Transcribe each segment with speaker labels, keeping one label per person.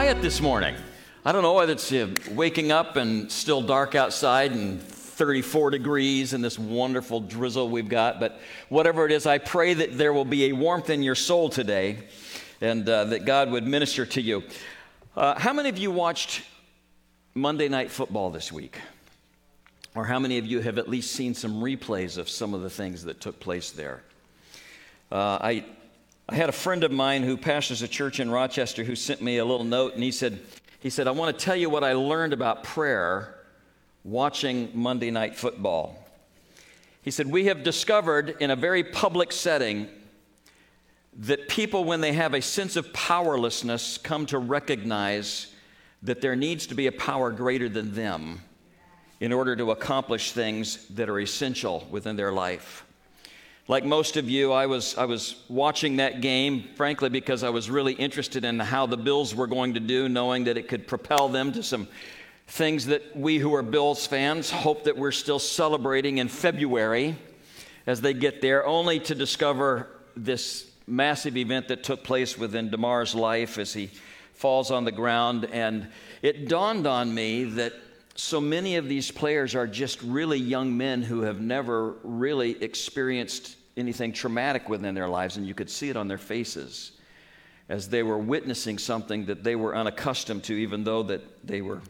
Speaker 1: quiet this morning. I don't know whether it's uh, waking up and still dark outside and 34 degrees and this wonderful drizzle we've got, but whatever it is, I pray that there will be a warmth in your soul today and uh, that God would minister to you. Uh, how many of you watched Monday Night Football this week? Or how many of you have at least seen some replays of some of the things that took place there? Uh, I, I had a friend of mine who pastors a church in Rochester who sent me a little note, and he said, he said, I want to tell you what I learned about prayer watching Monday Night Football. He said, We have discovered in a very public setting that people, when they have a sense of powerlessness, come to recognize that there needs to be a power greater than them in order to accomplish things that are essential within their life. Like most of you, I was, I was watching that game, frankly, because I was really interested in how the Bills were going to do, knowing that it could propel them to some things that we who are Bills fans hope that we're still celebrating in February as they get there, only to discover this massive event that took place within Damar's life as he falls on the ground. And it dawned on me that so many of these players are just really young men who have never really experienced anything traumatic within their lives, and you could see it on their faces as they were witnessing something that they were unaccustomed to, even though that they were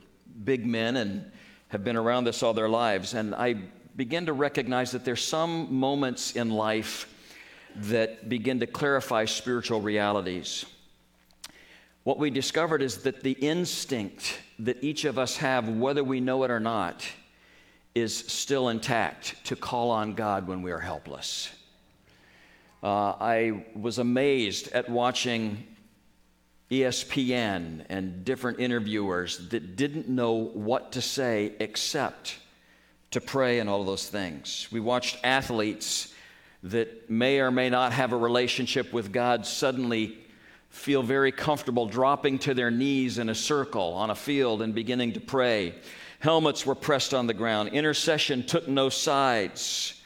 Speaker 1: big men and have been around this all their lives. And I begin to recognize that there's some moments in life that begin to clarify spiritual realities. What we discovered is that the instinct that each of us have, whether we know it or not, is still intact to call on God when we are helpless. Uh, I was amazed at watching ESPN and different interviewers that didn't know what to say except to pray and all those things. We watched athletes that may or may not have a relationship with God suddenly feel very comfortable dropping to their knees in a circle on a field and beginning to pray. Helmets were pressed on the ground. Intercession took no sides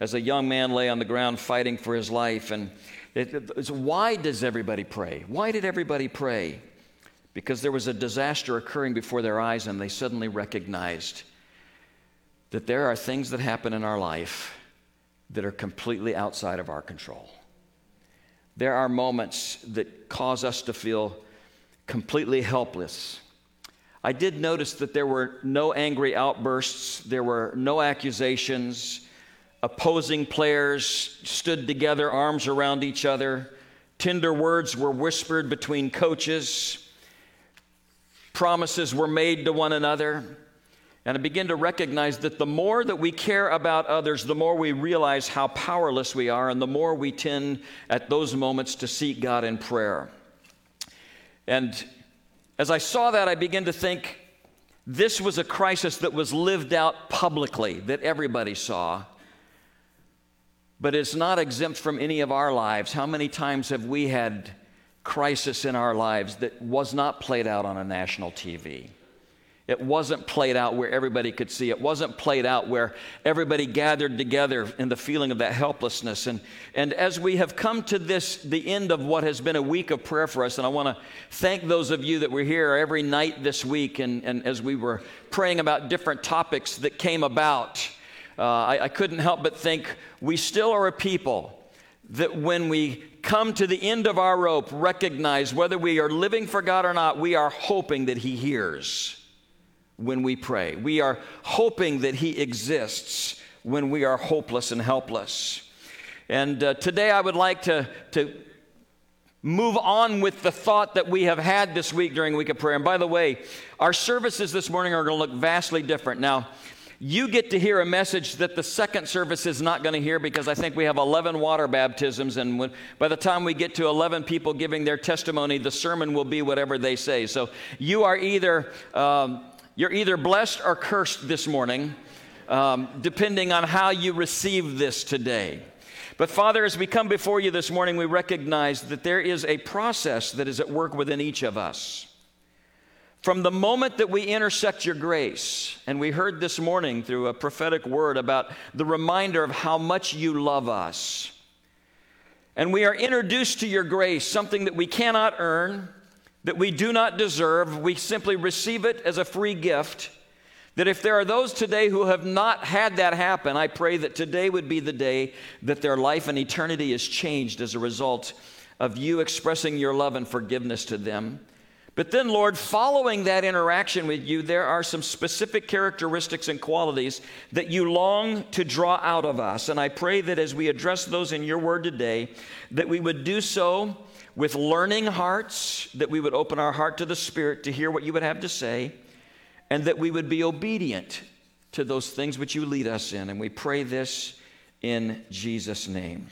Speaker 1: as a young man lay on the ground fighting for his life. And it, why does everybody pray? Why did everybody pray? Because there was a disaster occurring before their eyes, and they suddenly recognized that there are things that happen in our life that are completely outside of our control. There are moments that cause us to feel completely helpless. I did notice that there were no angry outbursts, there were no accusations. Opposing players stood together, arms around each other. Tender words were whispered between coaches. Promises were made to one another. And I begin to recognize that the more that we care about others, the more we realize how powerless we are, and the more we tend at those moments to seek God in prayer. And as I saw that, I began to think this was a crisis that was lived out publicly, that everybody saw. But it's not exempt from any of our lives. How many times have we had crisis in our lives that was not played out on a national TV? It wasn't played out where everybody could see. It wasn't played out where everybody gathered together in the feeling of that helplessness. And, and as we have come to this, the end of what has been a week of prayer for us, and I want to thank those of you that were here every night this week, and, and as we were praying about different topics that came about, uh, I, I couldn't help but think we still are a people that when we come to the end of our rope, recognize whether we are living for God or not, we are hoping that He hears when we pray. We are hoping that He exists when we are hopeless and helpless. And uh, today I would like to, to move on with the thought that we have had this week during Week of Prayer. And by the way, our services this morning are going to look vastly different. Now, you get to hear a message that the second service is not going to hear because I think we have 11 water baptisms. And when, by the time we get to 11 people giving their testimony, the sermon will be whatever they say. So you are either um, you're either blessed or cursed this morning, um, depending on how you receive this today. But Father, as we come before you this morning, we recognize that there is a process that is at work within each of us. From the moment that we intersect your grace, and we heard this morning through a prophetic word about the reminder of how much you love us, and we are introduced to your grace, something that we cannot earn, that we do not deserve. We simply receive it as a free gift. That if there are those today who have not had that happen, I pray that today would be the day that their life and eternity is changed as a result of you expressing your love and forgiveness to them. But then, Lord, following that interaction with you, there are some specific characteristics and qualities that you long to draw out of us. And I pray that as we address those in your word today, that we would do so with learning hearts, that we would open our heart to the Spirit to hear what you would have to say, and that we would be obedient to those things which you lead us in. And we pray this in Jesus' name.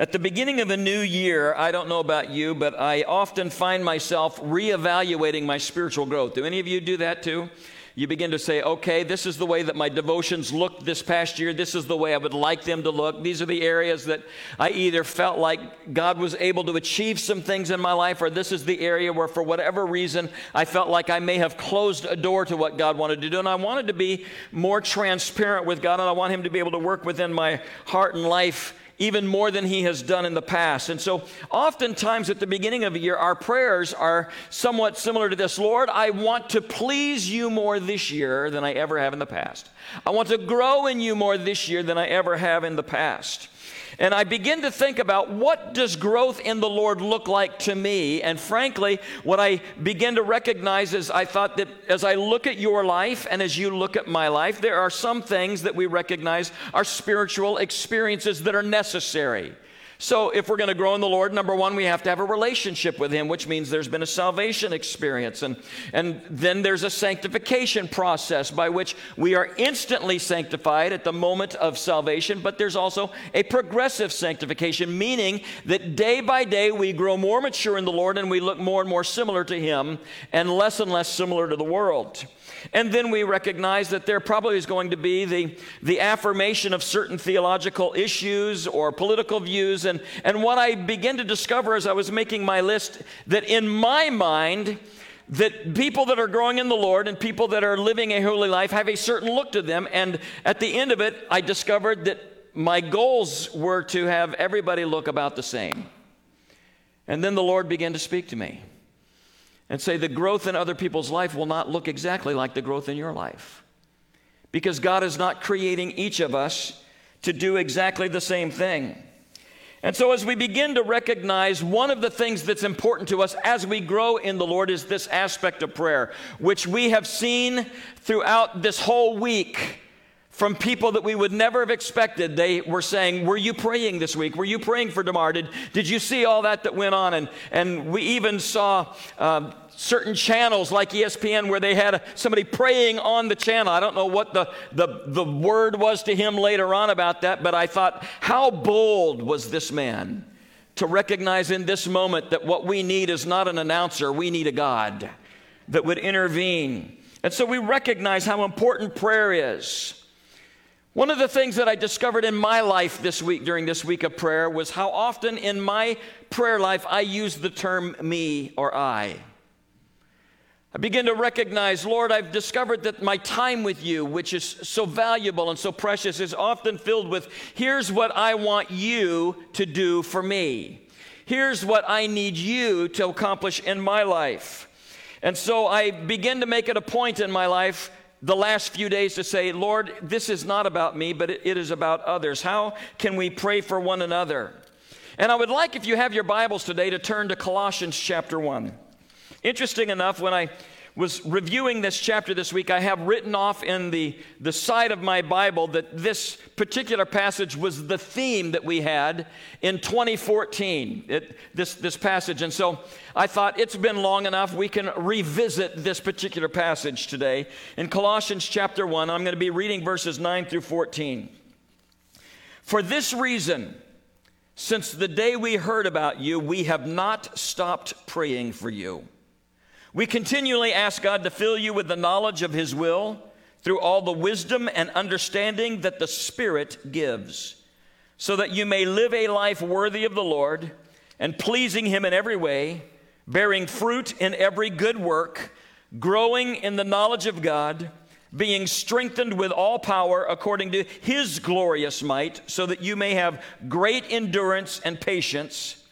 Speaker 1: At the beginning of a new year, I don't know about you, but I often find myself reevaluating my spiritual growth. Do any of you do that too? You begin to say, okay, this is the way that my devotions looked this past year. This is the way I would like them to look. These are the areas that I either felt like God was able to achieve some things in my life, or this is the area where, for whatever reason, I felt like I may have closed a door to what God wanted to do. And I wanted to be more transparent with God, and I want Him to be able to work within my heart and life even more than he has done in the past. And so, oftentimes at the beginning of a year, our prayers are somewhat similar to this Lord, I want to please you more this year than I ever have in the past. I want to grow in you more this year than I ever have in the past. And I begin to think about what does growth in the Lord look like to me? And frankly, what I begin to recognize is I thought that as I look at your life and as you look at my life, there are some things that we recognize are spiritual experiences that are necessary. So, if we're going to grow in the Lord, number one, we have to have a relationship with Him, which means there's been a salvation experience. And, and then there's a sanctification process by which we are instantly sanctified at the moment of salvation, but there's also a progressive sanctification, meaning that day by day we grow more mature in the Lord and we look more and more similar to Him and less and less similar to the world. And then we recognize that there probably is going to be the, the affirmation of certain theological issues or political views. And, and what I begin to discover as I was making my list, that in my mind, that people that are growing in the Lord and people that are living a holy life have a certain look to them. And at the end of it, I discovered that my goals were to have everybody look about the same. And then the Lord began to speak to me and say the growth in other people's life will not look exactly like the growth in your life. Because God is not creating each of us to do exactly the same thing. And so, as we begin to recognize one of the things that's important to us as we grow in the Lord is this aspect of prayer, which we have seen throughout this whole week from people that we would never have expected. They were saying, Were you praying this week? Were you praying for Damar? Did, did you see all that that went on? And, and we even saw um, certain channels like ESPN where they had somebody praying on the channel. I don't know what the, the, the word was to him later on about that, but I thought, How bold was this man to recognize in this moment that what we need is not an announcer, we need a God that would intervene. And so we recognize how important prayer is. One of the things that I discovered in my life this week during this week of prayer was how often in my prayer life I use the term me or I. I begin to recognize, Lord, I've discovered that my time with you, which is so valuable and so precious, is often filled with here's what I want you to do for me. Here's what I need you to accomplish in my life. And so I begin to make it a point in my life the last few days to say, Lord, this is not about me, but it is about others. How can we pray for one another? And I would like, if you have your Bibles today, to turn to Colossians chapter 1. Interesting enough, when I was reviewing this chapter this week, I have written off in the, the side of my Bible that this particular passage was the theme that we had in 2014, it, this, this passage. And so I thought it's been long enough, we can revisit this particular passage today. In Colossians chapter 1, I'm going to be reading verses 9 through 14. For this reason, since the day we heard about you, we have not stopped praying for you. We continually ask God to fill you with the knowledge of His will through all the wisdom and understanding that the Spirit gives, so that you may live a life worthy of the Lord and pleasing Him in every way, bearing fruit in every good work, growing in the knowledge of God, being strengthened with all power according to His glorious might, so that you may have great endurance and patience,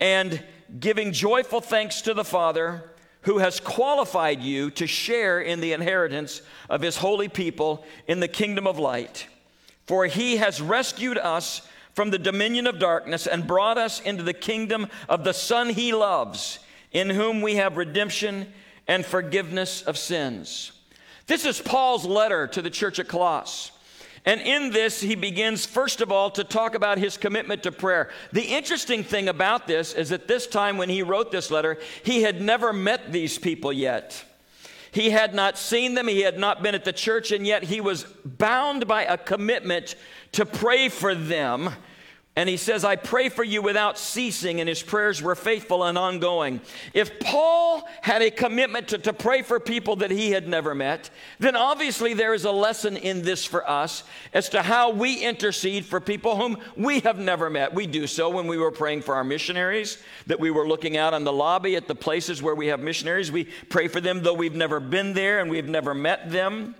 Speaker 1: and giving joyful thanks to the Father who has qualified you to share in the inheritance of his holy people in the kingdom of light. For he has rescued us from the dominion of darkness and brought us into the kingdom of the Son he loves, in whom we have redemption and forgiveness of sins. This is Paul's letter to the church at Colossus. And in this, he begins, first of all, to talk about his commitment to prayer. The interesting thing about this is at this time when he wrote this letter, he had never met these people yet. He had not seen them, he had not been at the church, and yet he was bound by a commitment to pray for them and he says, I pray for you without ceasing, and his prayers were faithful and ongoing. If Paul had a commitment to, to pray for people that he had never met, then obviously there is a lesson in this for us as to how we intercede for people whom we have never met. We do so when we were praying for our missionaries, that we were looking out on the lobby at the places where we have missionaries. We pray for them though we've never been there and we've never met them.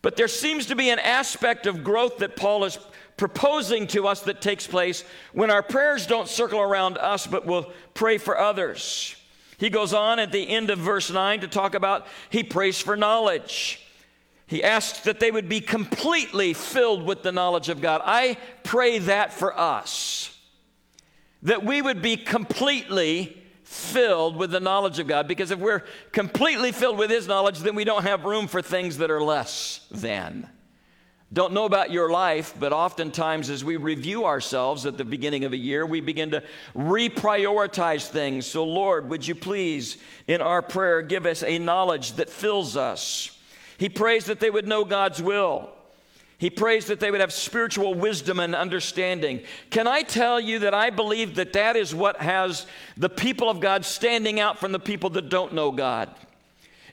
Speaker 1: But there seems to be an aspect of growth that Paul is proposing to us that takes place when our prayers don't circle around us, but will pray for others. He goes on at the end of verse 9 to talk about he prays for knowledge. He asks that they would be completely filled with the knowledge of God. I pray that for us, that we would be completely filled with the knowledge of God. Because if we're completely filled with His knowledge, then we don't have room for things that are less than. Don't know about your life, but oftentimes as we review ourselves at the beginning of a year, we begin to reprioritize things. So, Lord, would you please, in our prayer, give us a knowledge that fills us? He prays that they would know God's will. He prays that they would have spiritual wisdom and understanding. Can I tell you that I believe that that is what has the people of God standing out from the people that don't know God?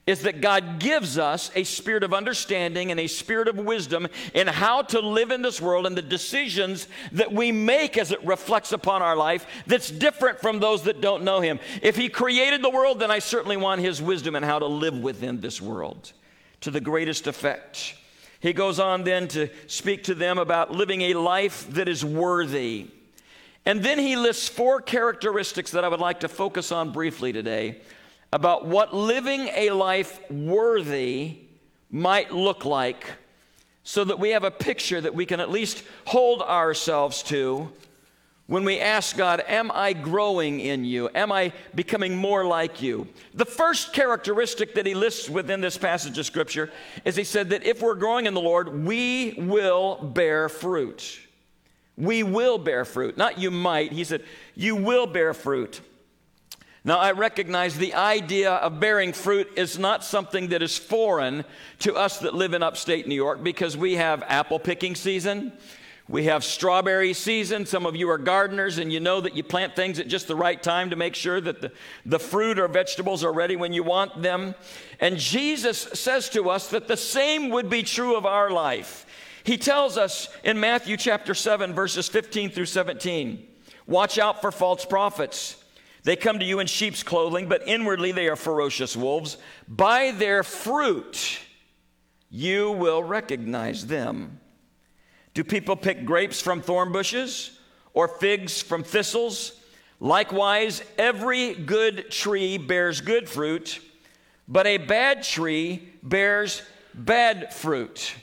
Speaker 1: Is that God gives us a spirit of understanding and a spirit of wisdom in how to live in this world and the decisions that we make as it reflects upon our life that's different from those that don't know Him. If He created the world, then I certainly want His wisdom in how to live within this world to the greatest effect. He goes on then to speak to them about living a life that is worthy. And then he lists four characteristics that I would like to focus on briefly today about what living a life worthy might look like so that we have a picture that we can at least hold ourselves to when we ask God, Am I growing in you? Am I becoming more like you? The first characteristic that he lists within this passage of Scripture is he said that if we're growing in the Lord, we will bear fruit. We will bear fruit. Not you might. He said, You will bear fruit. Now, I recognize the idea of bearing fruit is not something that is foreign to us that live in upstate New York because we have apple picking season. We have strawberry season. Some of you are gardeners and you know that you plant things at just the right time to make sure that the, the fruit or vegetables are ready when you want them. And Jesus says to us that the same would be true of our life. He tells us in Matthew chapter 7, verses 15 through 17 watch out for false prophets they come to you in sheep's clothing, but inwardly they are ferocious wolves. By their fruit you will recognize them. Do people pick grapes from thorn bushes or figs from thistles? Likewise, every good tree bears good fruit, but a bad tree bears bad fruit.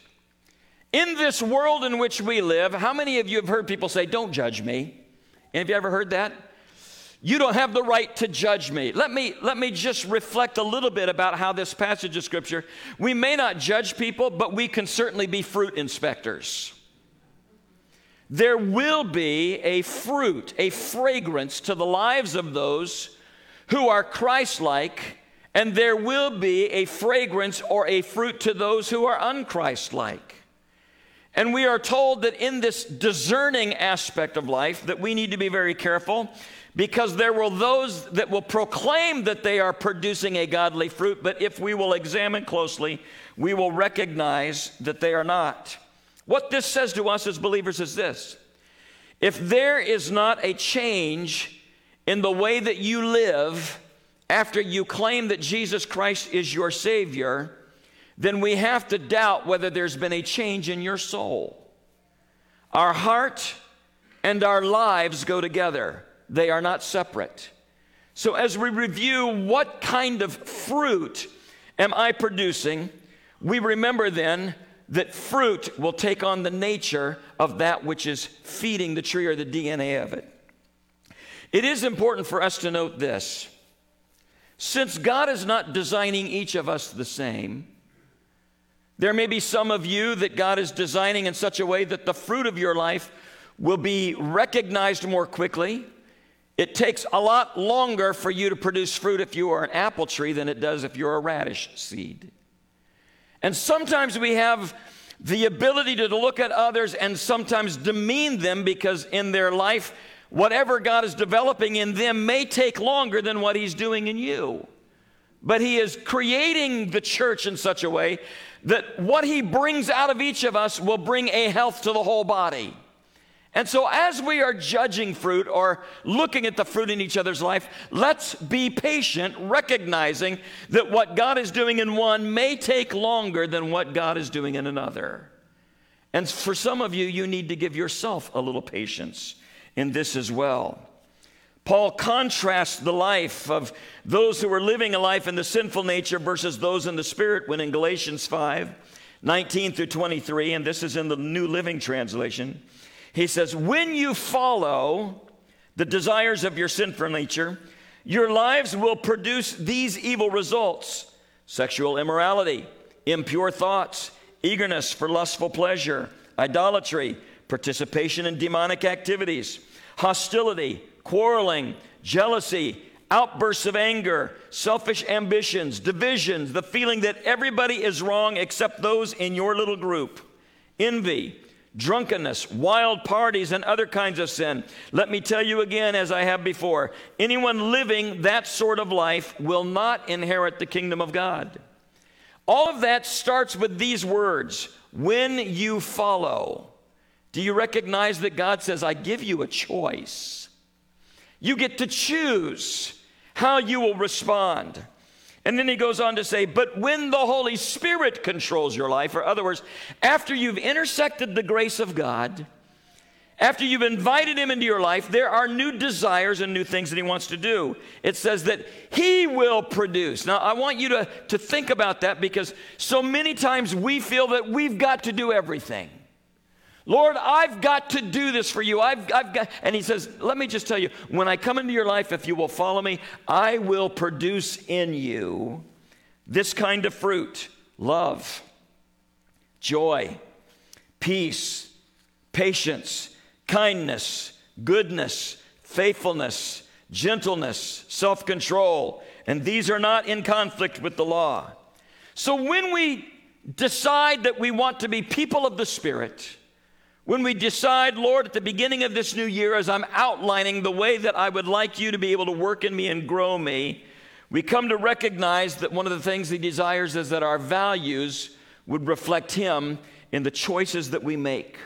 Speaker 1: In this world in which we live, how many of you have heard people say, Don't judge me? Have you ever heard that? You don't have the right to judge me. Let me, let me just reflect a little bit about how this passage of Scripture, we may not judge people, but we can certainly be fruit inspectors. There will be a fruit, a fragrance to the lives of those who are Christ like, and there will be a fragrance or a fruit to those who are unchrist like. And we are told that in this discerning aspect of life that we need to be very careful because there will those that will proclaim that they are producing a godly fruit, but if we will examine closely, we will recognize that they are not. What this says to us as believers is this if there is not a change in the way that you live after you claim that Jesus Christ is your Savior, then we have to doubt whether there's been a change in your soul. Our heart and our lives go together. They are not separate. So, as we review what kind of fruit am I producing, we remember then that fruit will take on the nature of that which is feeding the tree or the DNA of it. It is important for us to note this. Since God is not designing each of us the same, there may be some of you that God is designing in such a way that the fruit of your life will be recognized more quickly. It takes a lot longer for you to produce fruit if you are an apple tree than it does if you're a radish seed. And sometimes we have the ability to look at others and sometimes demean them because in their life, whatever God is developing in them may take longer than what He's doing in you. But He is creating the church in such a way that what He brings out of each of us will bring a health to the whole body. And so, as we are judging fruit or looking at the fruit in each other's life, let's be patient, recognizing that what God is doing in one may take longer than what God is doing in another. And for some of you, you need to give yourself a little patience in this as well. Paul contrasts the life of those who are living a life in the sinful nature versus those in the spirit when in Galatians 5 19 through 23, and this is in the New Living Translation. He says, When you follow the desires of your sinful nature, your lives will produce these evil results sexual immorality, impure thoughts, eagerness for lustful pleasure, idolatry, participation in demonic activities, hostility, quarreling, jealousy, outbursts of anger, selfish ambitions, divisions, the feeling that everybody is wrong except those in your little group, envy drunkenness, wild parties, and other kinds of sin. Let me tell you again, as I have before anyone living that sort of life will not inherit the kingdom of God. All of that starts with these words when you follow. Do you recognize that God says, I give you a choice? You get to choose how you will respond. And then he goes on to say, but when the Holy Spirit controls your life, or other words, after you've intersected the grace of God, after you've invited him into your life, there are new desires and new things that he wants to do. It says that he will produce. Now, I want you to, to think about that because so many times we feel that we've got to do everything. Lord, I've got to do this for you. I've, I've got, and he says, Let me just tell you, when I come into your life, if you will follow me, I will produce in you this kind of fruit love, joy, peace, patience, kindness, goodness, faithfulness, gentleness, self control. And these are not in conflict with the law. So when we decide that we want to be people of the Spirit, when we decide, Lord, at the beginning of this new year, as I'm outlining the way that I would like you to be able to work in me and grow me, we come to recognize that one of the things He desires is that our values would reflect Him in the choices that we make.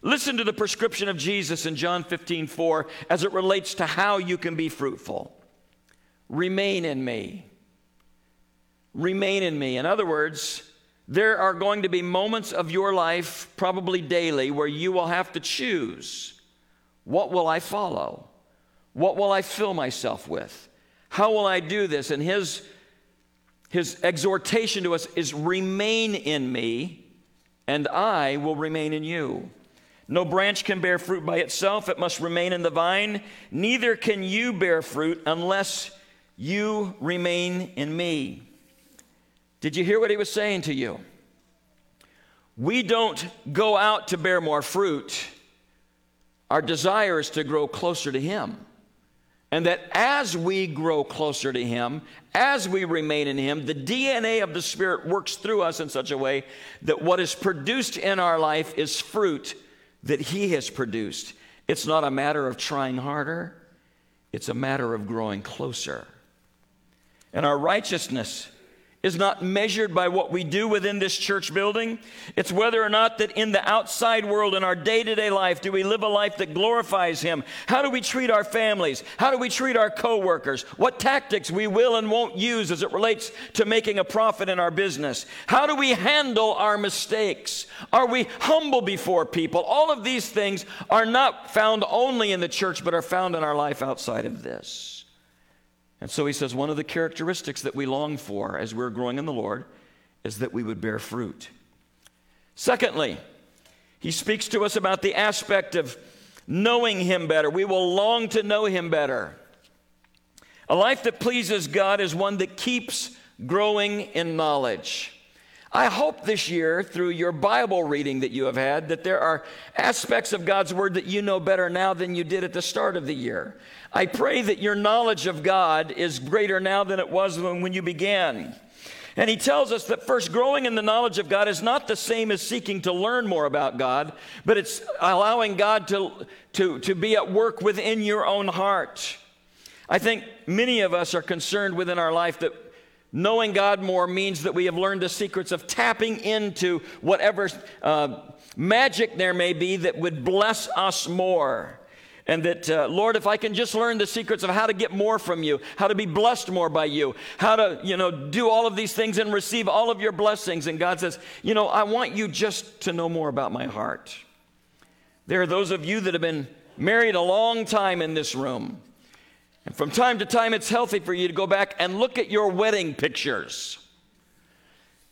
Speaker 1: Listen to the prescription of Jesus in John 15, 4 as it relates to how you can be fruitful. Remain in me. Remain in me. In other words, there are going to be moments of your life, probably daily, where you will have to choose what will I follow? What will I fill myself with? How will I do this? And his, his exhortation to us is remain in me, and I will remain in you. No branch can bear fruit by itself, it must remain in the vine. Neither can you bear fruit unless you remain in me. Did you hear what he was saying to you? We don't go out to bear more fruit. Our desire is to grow closer to him. And that as we grow closer to Him, as we remain in Him, the DNA of the Spirit works through us in such a way that what is produced in our life is fruit that He has produced. It's not a matter of trying harder, it's a matter of growing closer. And our righteousness is not measured by what we do within this church building. It's whether or not that in the outside world, in our day to day life, do we live a life that glorifies Him? How do we treat our families? How do we treat our coworkers? What tactics we will and won't use as it relates to making a profit in our business? How do we handle our mistakes? Are we humble before people? All of these things are not found only in the church, but are found in our life outside of this. And so he says one of the characteristics that we long for as we're growing in the Lord is that we would bear fruit. Secondly, he speaks to us about the aspect of knowing him better. We will long to know him better. A life that pleases God is one that keeps growing in knowledge. I hope this year, through your Bible reading that you have had, that there are aspects of God's Word that you know better now than you did at the start of the year. I pray that your knowledge of God is greater now than it was when, you began. And he tells us that first, growing in the knowledge of God is not the same as seeking to learn more about God, but it's allowing God to, to, to be at work within your own heart. I think many of us are concerned within our life that Knowing God more means that we have learned the secrets of tapping into whatever uh, magic there may be that would bless us more. And that, uh, Lord, if I can just learn the secrets of how to get more from you, how to be blessed more by you, how to, you know, do all of these things and receive all of your blessings. And God says, you know, I want you just to know more about my heart. There are those of you that have been married a long time in this room. And from time to time, it's healthy for you to go back and look at your wedding pictures.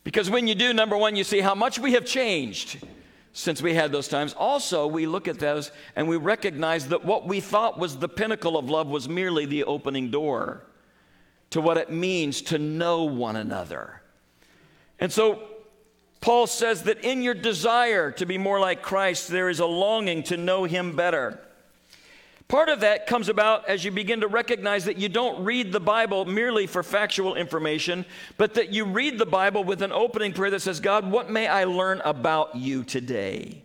Speaker 1: Because when you do, number one, you see how much we have changed since we had those times. Also, we look at those and we recognize that what we thought was the pinnacle of love was merely the opening door to what it means to know one another. And so, Paul says that in your desire to be more like Christ, there is a longing to know him better. Part of that comes about as you begin to recognize that you don't read the Bible merely for factual information, but that you read the Bible with an opening prayer that says, God, what may I learn about you today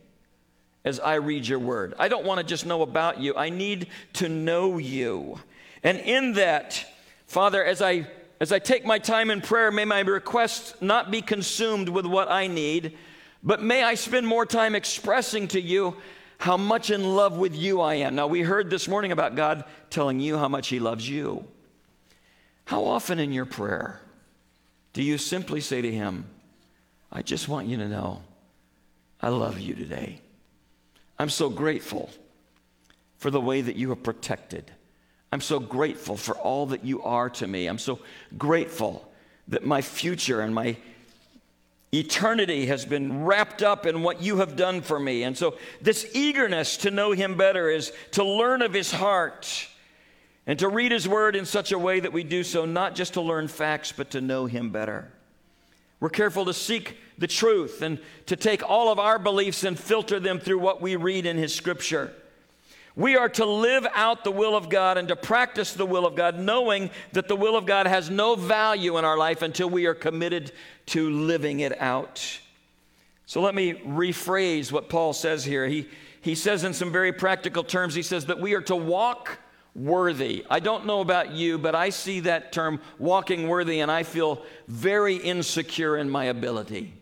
Speaker 1: as I read your word? I don't want to just know about you, I need to know you. And in that, Father, as I as I take my time in prayer, may my requests not be consumed with what I need, but may I spend more time expressing to you how much in love with you I am. Now, we heard this morning about God telling you how much He loves you. How often in your prayer do you simply say to Him, I just want you to know I love you today? I'm so grateful for the way that you have protected. I'm so grateful for all that you are to me. I'm so grateful that my future and my Eternity has been wrapped up in what you have done for me. And so, this eagerness to know Him better is to learn of His heart and to read His Word in such a way that we do so not just to learn facts, but to know Him better. We're careful to seek the truth and to take all of our beliefs and filter them through what we read in His Scripture. We are to live out the will of God and to practice the will of God, knowing that the will of God has no value in our life until we are committed to living it out. So let me rephrase what Paul says here. He, he says in some very practical terms, he says that we are to walk worthy. I don't know about you, but I see that term walking worthy and I feel very insecure in my ability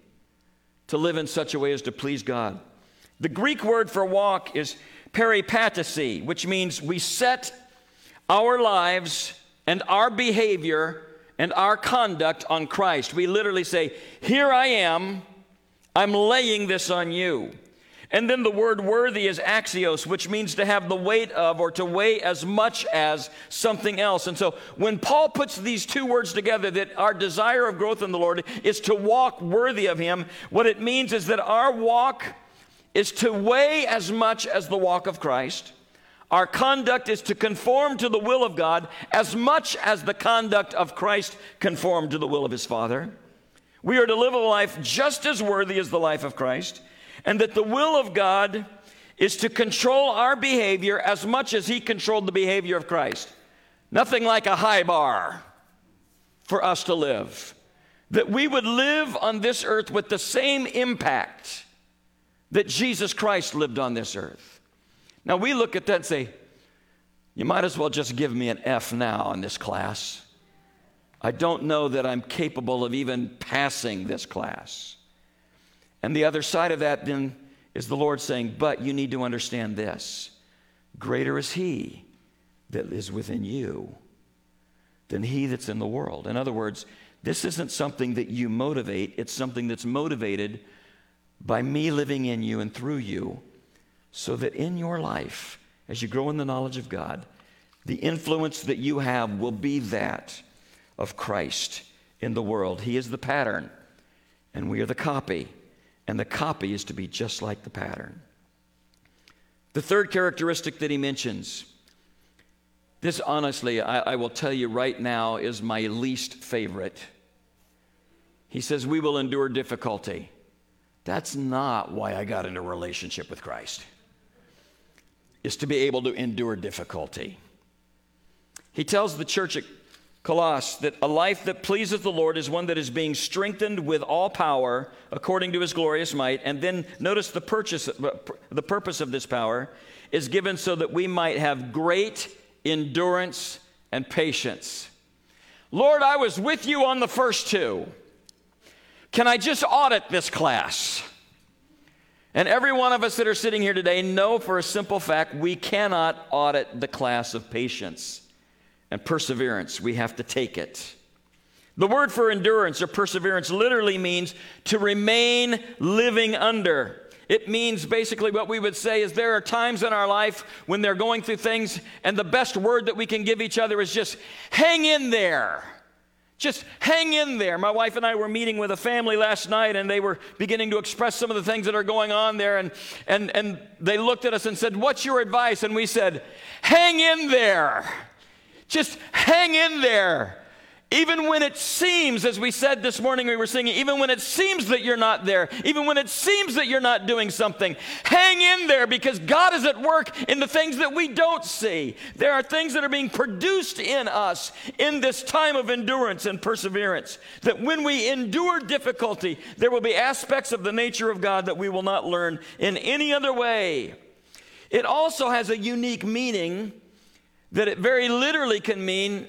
Speaker 1: to live in such a way as to please God. The Greek word for walk is peripatesi, which means we set our lives and our behavior and our conduct on Christ. We literally say, Here I am, I'm laying this on you. And then the word worthy is axios, which means to have the weight of or to weigh as much as something else. And so when Paul puts these two words together, that our desire of growth in the Lord is to walk worthy of Him, what it means is that our walk is to weigh as much as the walk of Christ. Our conduct is to conform to the will of God as much as the conduct of Christ conformed to the will of his Father. We are to live a life just as worthy as the life of Christ, and that the will of God is to control our behavior as much as he controlled the behavior of Christ. Nothing like a high bar for us to live. That we would live on this earth with the same impact that Jesus Christ lived on this earth. Now we look at that and say, you might as well just give me an F now in this class. I don't know that I'm capable of even passing this class. And the other side of that then is the Lord saying, But you need to understand this greater is He that is within you than He that's in the world. In other words, this isn't something that you motivate, it's something that's motivated by me living in you and through you, so that in your life, as you grow in the knowledge of God, The influence that you have will be that of Christ in the world. He is the pattern, and we are the copy, and the copy is to be just like the pattern. The third characteristic that he mentions, this honestly, I, I will tell you right now, is my least favorite. He says, We will endure difficulty. That's not why I got into a relationship with Christ, is to be able to endure difficulty. He tells the church at Colossus that a life that pleases the Lord is one that is being strengthened with all power according to his glorious might. And then notice the, purchase, the purpose of this power is given so that we might have great endurance and patience. Lord, I was with you on the first two. Can I just audit this class? And every one of us that are sitting here today know for a simple fact we cannot audit the class of patience and perseverance. We have to take it. The word for endurance or perseverance literally means to remain living under. It means basically what we would say is there are times in our life when they're going through things, and the best word that we can give each other is just hang in there. Just hang in there. My wife and I were meeting with a family last night, and they were beginning to express some of the things that are going on there. And, and, and they looked at us and said, What's your advice? And we said, Hang in there. Just hang in there. Even when it seems, as we said this morning, we were singing, even when it seems that you're not there, even when it seems that you're not doing something, hang in there because God is at work in the things that we don't see. There are things that are being produced in us in this time of endurance and perseverance. That when we endure difficulty, there will be aspects of the nature of God that we will not learn in any other way. It also has a unique meaning that it very literally can mean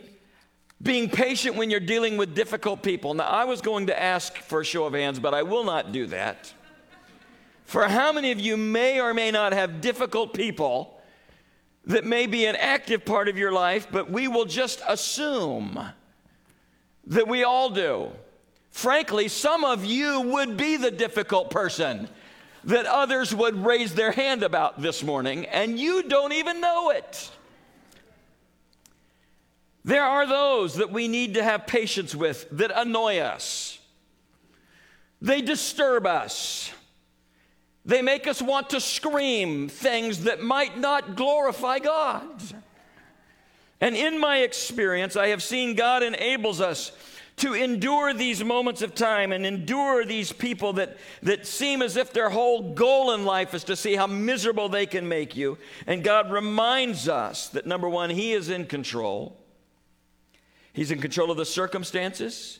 Speaker 1: being patient when you're dealing with difficult people. Now, I was going to ask for a show of hands, but I will not do that. For how many of you may or may not have difficult people that may be an active part of your life, but we will just assume that we all do? Frankly, some of you would be the difficult person that others would raise their hand about this morning, and you don't even know it. There are those that we need to have patience with that annoy us. They disturb us. They make us want to scream things that might not glorify God. And in my experience, I have seen God enables us to endure these moments of time and endure these people that, that seem as if their whole goal in life is to see how miserable they can make you. And God reminds us that number one, He is in control. He's in control of the circumstances,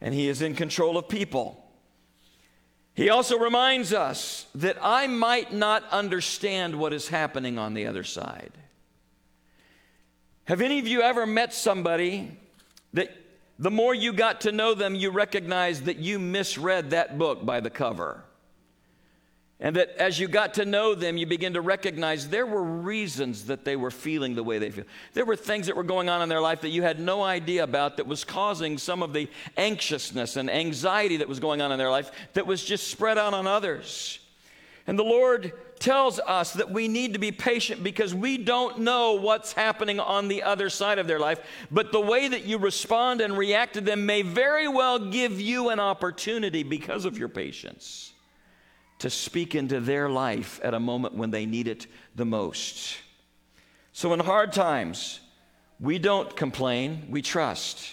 Speaker 1: and He is in control of people. He also reminds us that I might not understand what is happening on the other side. Have any of you ever met somebody that the more you got to know them, you recognized that you misread that book by the cover? And that as you got to know them, you begin to recognize there were reasons that they were feeling the way they feel. There were things that were going on in their life that you had no idea about that was causing some of the anxiousness and anxiety that was going on in their life that was just spread out on others. And the Lord tells us that we need to be patient because we don't know what's happening on the other side of their life. But the way that you respond and react to them may very well give you an opportunity because of your patience to speak into their life at a moment when they need it the most. So, in hard times, we don't complain, we trust.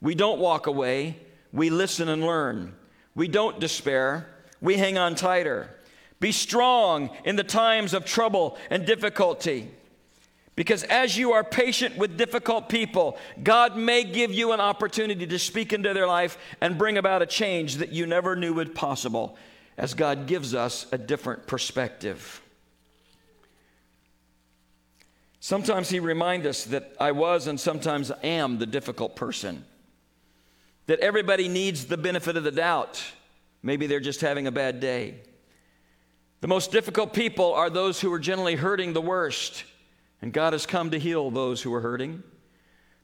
Speaker 1: We don't walk away, we listen and learn. We don't despair, we hang on tighter. Be strong in the times of trouble and difficulty. Because as you are patient with difficult people, God may give you an opportunity to speak into their life and bring about a change that you never knew was possible as God gives us a different perspective. Sometimes He reminds us that I was and sometimes am the difficult person, that everybody needs the benefit of the doubt. Maybe they're just having a bad day. The most difficult people are those who are generally hurting the worst, and God has come to heal those who are hurting.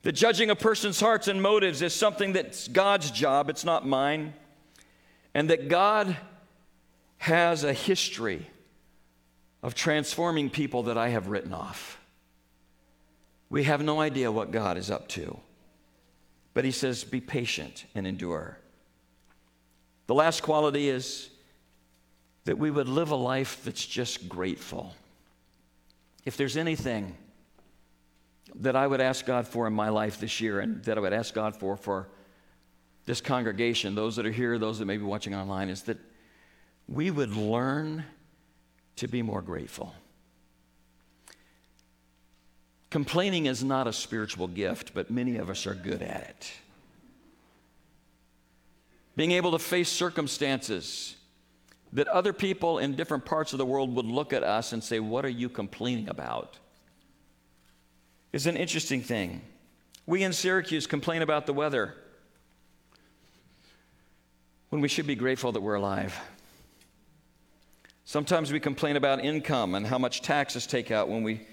Speaker 1: The judging a person's hearts and motives is something that's God's job, it's not mine. And that God has a history of transforming people that I have written off. We have no idea what God is up to. But he says, be patient and endure. The last quality is that we would live a life that's just grateful. If there's anything that I would ask God for in my life this year and that I would ask God for for this congregation, those that are here, those that may be watching online, is that we would learn to be more grateful. Complaining is not a spiritual gift, but many of us are good at it. Being able to face circumstances that other people in different parts of the world would look at us and say, What are you complaining about? is an interesting thing. We in Syracuse complain about the weather when we should be grateful that we're alive. Sometimes we complain about income and how much taxes take out when we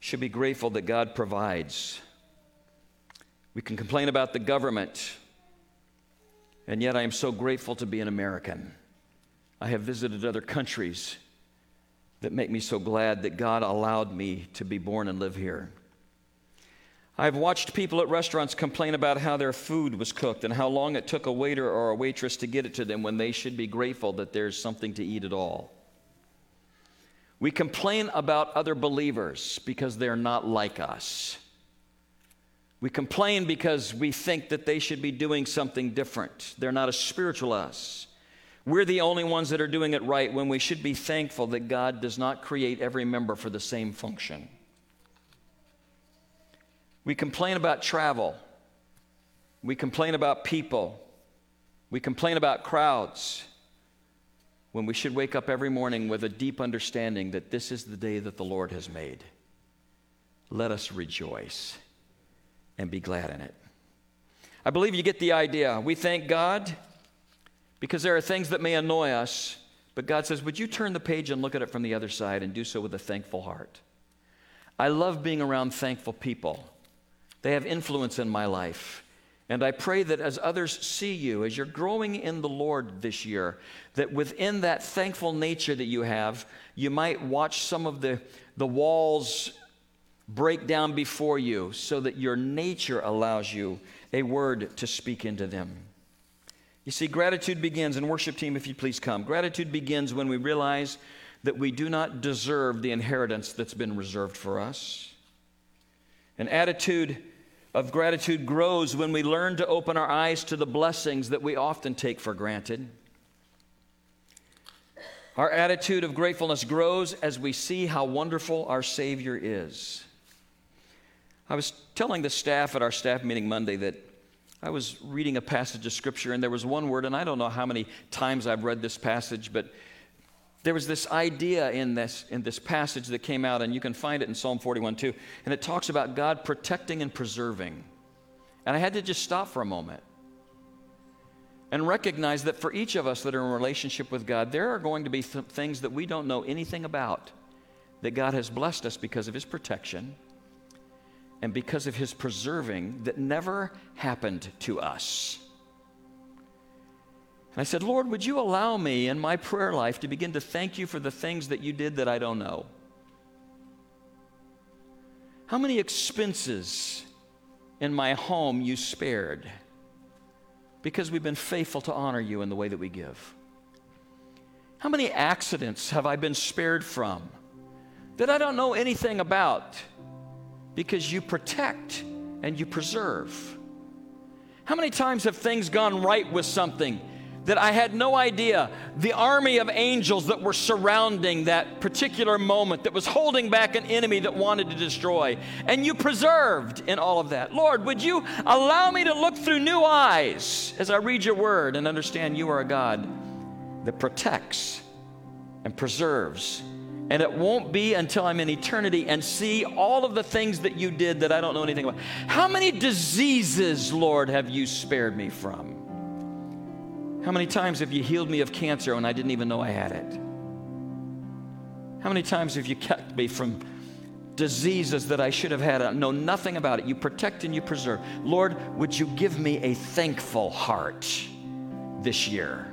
Speaker 1: should be grateful that God provides. We can complain about the government, and yet I am so grateful to be an American. I have visited other countries that make me so glad that God allowed me to be born and live here. I've watched people at restaurants complain about how their food was cooked and how long it took a waiter or a waitress to get it to them when they should be grateful that there's something to eat at all. We complain about other believers because they're not like us. We complain because we think that they should be doing something different. They're not as spiritual as us. We're the only ones that are doing it right when we should be thankful that God does not create every member for the same function. We complain about travel. We complain about people. We complain about crowds when we should wake up every morning with a deep understanding that this is the day that the Lord has made. Let us rejoice and be glad in it. I believe you get the idea. We thank God because there are things that may annoy us, but God says, Would you turn the page and look at it from the other side and do so with a thankful heart? I love being around thankful people. They have influence in my life. And I pray that as others see you, as you're growing in the Lord this year, that within that thankful nature that you have, you might watch some of the, the walls break down before you so that your nature allows you a word to speak into them. You see, gratitude begins, and worship team, if you please come. Gratitude begins when we realize that we do not deserve the inheritance that's been reserved for us. An attitude of gratitude grows when we learn to open our eyes to the blessings that we often take for granted. Our attitude of gratefulness grows as we see how wonderful our Savior is. I was telling the staff at our staff meeting Monday that I was reading a passage of Scripture, and there was one word, and I don't know how many times I've read this passage, but there was this idea in this, in this passage that came out, and you can find it in Psalm 41 too, and it talks about God protecting and preserving. And I had to just stop for a moment and recognize that for each of us that are in relationship with God, there are going to be th- things that we don't know anything about that God has blessed us because of His protection and because of His preserving that never happened to us. And I said, Lord, would you allow me in my prayer life to begin to thank you for the things that you did that I don't know? How many expenses in my home you spared because we've been faithful to honor you in the way that we give? How many accidents have I been spared from that I don't know anything about because you protect and you preserve? How many times have things gone right with something that I had no idea the army of angels that were surrounding that particular moment that was holding back an enemy that wanted to destroy. And you preserved in all of that. Lord, would you allow me to look through new eyes as I read your word and understand you are a God that protects and preserves. And it won't be until I'm in eternity and see all of the things that you did that I don't know anything about. How many diseases, Lord, have you spared me from? How many times have you healed me of cancer when I didn't even know I had it? How many times have you kept me from diseases that I should have had? I know nothing about it. You protect and you preserve. Lord, would you give me a thankful heart this year?